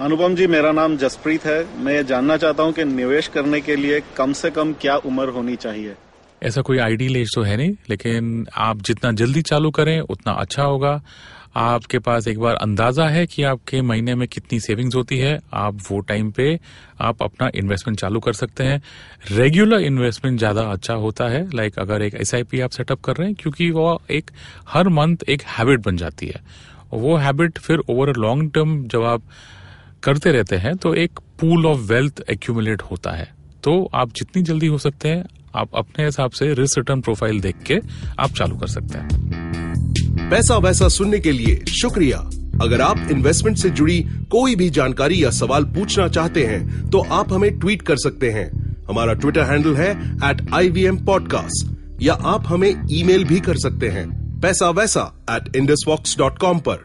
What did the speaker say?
अनुपम जी, मेरा नाम जसप्रीत है। मैं ये जानना चाहता हूँ कि निवेश करने के लिए कम से कम क्या उम्र होनी चाहिए? ऐसा कोई आइडियल एज तो है नहीं, लेकिन आप जितना जल्दी चालू करें, उतना अच्छा होगा। आपके पास एक बार अंदाज़ा है कि आपके महीने में कितनी सेविंग्स होती है? आप वो टाइम पे आप अपना इन्वेस्टमेंट चालू कर सकते हैं। रेगुलर इन्वेस्टमेंट ज़्यादा अच्छा होता है लाइक अगर एक एसआईपी आप सेटअप कर रहे हैं, क्योंकि वो एक हर मंथ एक हैबिट बन जाती है। वो हैबिट फिर ओवर लॉन्ग टर्म जब आप करते रहते हैं तो एक पूल ऑफ़ वेल्थ एक्यूमुलेट होता है। तो आप जितनी जल्दी हो सकते हैं, आप अपने हिसाब से रिस्क रिटर्न प्रोफ़ाइल देख के आप चालू कर सकते हैं। पैसा वैसा सुनने के लिए शुक्रिया। अगर आप इन्वेस्टमेंट से जुड़ी कोई भी जानकारी या सवाल पूछना चाहते हैं तो आप हमें ट्वीट कर सकते हैं। हमारा ट्विटर हैंडल है at I V M podcast या आप हमें ईमेल भी कर सकते हैं, पैसा वैसा एट इंडस डॉट कॉम पर।